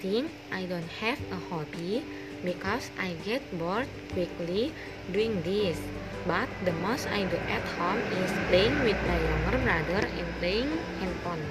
think I don't have a hobby because I get bored quickly doing this. But the most I do at home is playing with my younger brother and playing handphone.